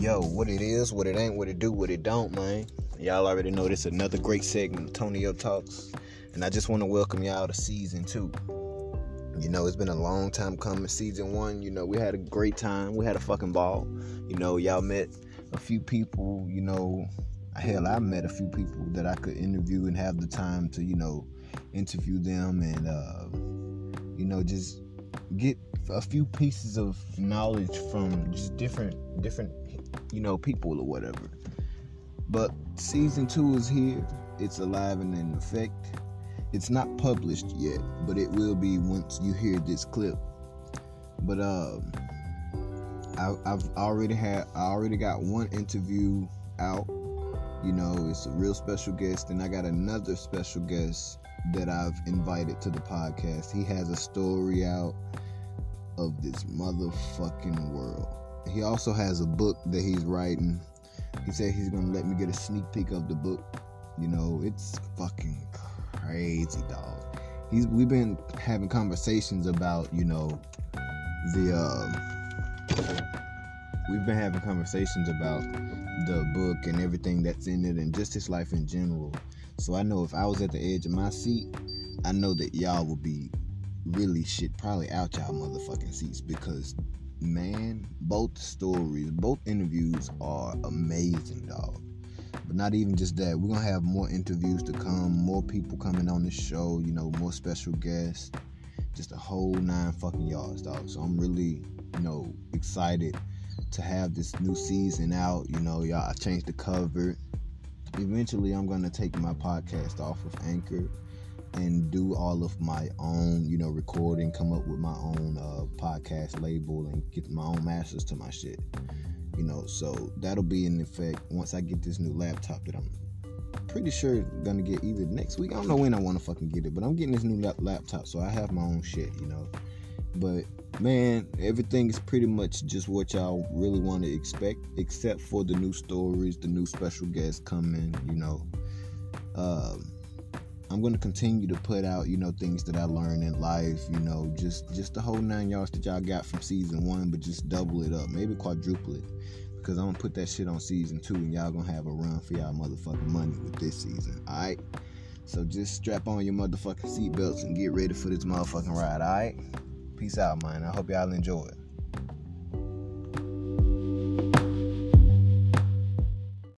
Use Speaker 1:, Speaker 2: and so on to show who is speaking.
Speaker 1: Yo, what it is, what it ain't, what it do, what it don't, man. Y'all already know this another great segment, Antonio Talks. And I just want to welcome y'all to season two. You know, it's been a long time coming. Season one, you know, we had a great time. We had a fucking ball. You know, y'all met a few people, you know, hell, I met a few people that I could interview and have the time to, you know, interview them and, uh, you know, just get a few pieces of knowledge from just different, different, you know, people or whatever. But season two is here. It's alive and in effect. It's not published yet, but it will be once you hear this clip. But um, I, I've already had, I already got one interview out you know, it's a real special guest, and I got another special guest that I've invited to the podcast. He has a story out of this motherfucking world. He also has a book that he's writing. He said he's gonna let me get a sneak peek of the book. You know, it's fucking crazy, dog. He's we've been having conversations about, you know, the uh, we've been having conversations about the book and everything that's in it and just his life in general. So I know if I was at the edge of my seat, I know that y'all would be really shit probably out y'all motherfucking seats because man, both stories, both interviews are amazing, dog. But not even just that. We're gonna have more interviews to come, more people coming on the show, you know, more special guests. Just a whole nine fucking yards, dog. So I'm really, you know, excited to have this new season out. You know, y'all, I changed the cover. Eventually, I'm to take my podcast off of Anchor and do all of my own, you know, recording, come up with my own uh, podcast label and get my own masters to my shit. You know, so that'll be in effect once I get this new laptop that I'm pretty sure gonna get either next week. I don't know when I want to fucking get it, but I'm getting this new lap- laptop, so I have my own shit, you know. But man, everything is pretty much just what y'all really want to expect, except for the new stories, the new special guests coming. You know, um, I'm going to continue to put out, you know, things that I learned in life. You know, just just the whole nine yards that y'all got from season one, but just double it up, maybe quadruple it. Because I'm gonna put that shit on season two, and y'all gonna have a run for y'all motherfucking money with this season. All right. So just strap on your motherfucking seatbelts and get ready for this motherfucking ride. All right. Peace out, man. I hope y'all enjoy it.